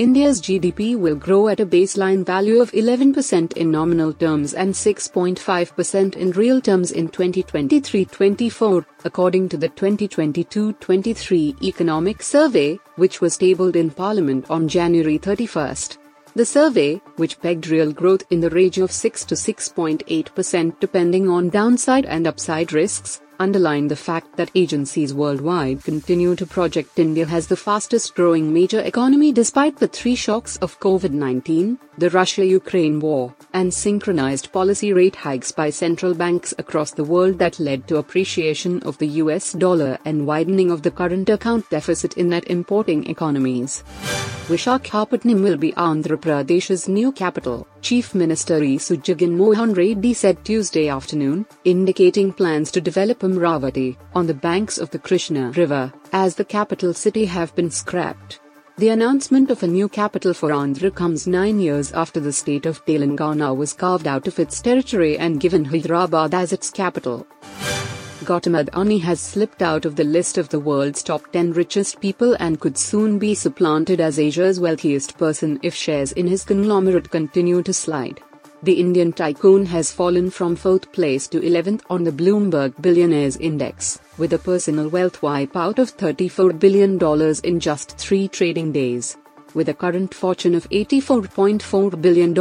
India's GDP will grow at a baseline value of 11% in nominal terms and 6.5% in real terms in 2023-24, according to the 2022-23 Economic Survey, which was tabled in Parliament on January 31st. The survey, which pegged real growth in the range of 6 to 6.8% depending on downside and upside risks, underlined the fact that agencies worldwide continue to project India as the fastest growing major economy despite the three shocks of COVID 19, the Russia Ukraine war, and synchronized policy rate hikes by central banks across the world that led to appreciation of the US dollar and widening of the current account deficit in net importing economies. Vishakhapatnam will be Andhra Pradesh's new capital, Chief Minister E. Sujagan Mohan Reddy said Tuesday afternoon, indicating plans to develop Amaravati, on the banks of the Krishna River, as the capital city have been scrapped. The announcement of a new capital for Andhra comes nine years after the state of Telangana was carved out of its territory and given Hyderabad as its capital. Gautam Adani has slipped out of the list of the world's top 10 richest people and could soon be supplanted as Asia's wealthiest person if shares in his conglomerate continue to slide. The Indian tycoon has fallen from 4th place to 11th on the Bloomberg Billionaires Index, with a personal wealth wipeout of $34 billion in just three trading days. With a current fortune of $84.4 billion,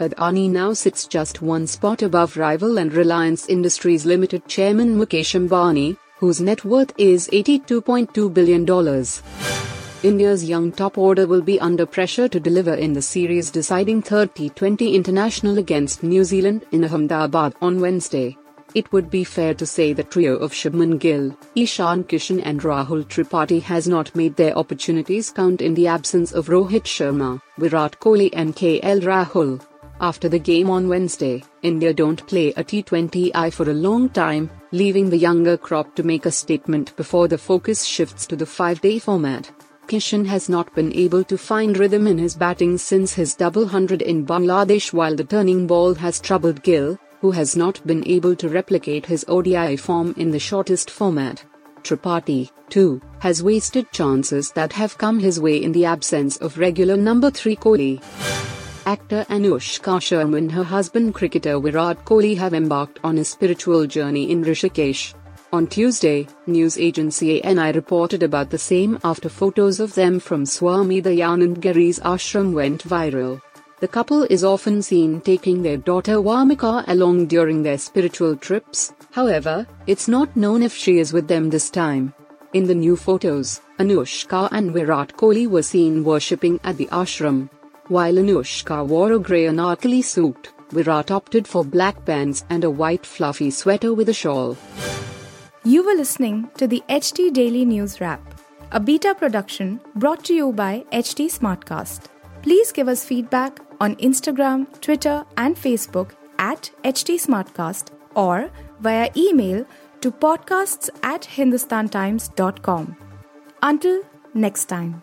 Adani now sits just one spot above rival and Reliance Industries Limited chairman Mukesh Ambani, whose net worth is $82.2 billion. India's young top order will be under pressure to deliver in the series deciding T20 international against New Zealand in Ahmedabad on Wednesday. It would be fair to say the trio of Shubman Gill, Ishan Kishan and Rahul Tripathi has not made their opportunities count in the absence of Rohit Sharma, Virat Kohli and KL Rahul. After the game on Wednesday, India don't play a T20I for a long time, leaving the younger crop to make a statement before the focus shifts to the five-day format. Kishan has not been able to find rhythm in his batting since his double hundred in Bangladesh while the turning ball has troubled Gill, who has not been able to replicate his ODI form in the shortest format. Tripathi, too, has wasted chances that have come his way in the absence of regular number 3 Kohli. Actor Anushka Sharma and her husband cricketer Virat Kohli have embarked on a spiritual journey in Rishikesh. On Tuesday, news agency ANI reported about the same after photos of them from Swami Dayanand Giri's ashram went viral. The couple is often seen taking their daughter Vamika along during their spiritual trips, however, it's not known if she is with them this time. In the new photos, Anushka and Virat Kohli were seen worshipping at the ashram. While Anushka wore a grey anarkali suit, Virat opted for black pants and a white fluffy sweater with a shawl. You were listening to the HT Daily News Wrap, a beta production brought to you by HT Smartcast. Please give us feedback on Instagram, Twitter, and Facebook at HT Smartcast or via email to podcasts at hindustantimes.com. Until next time.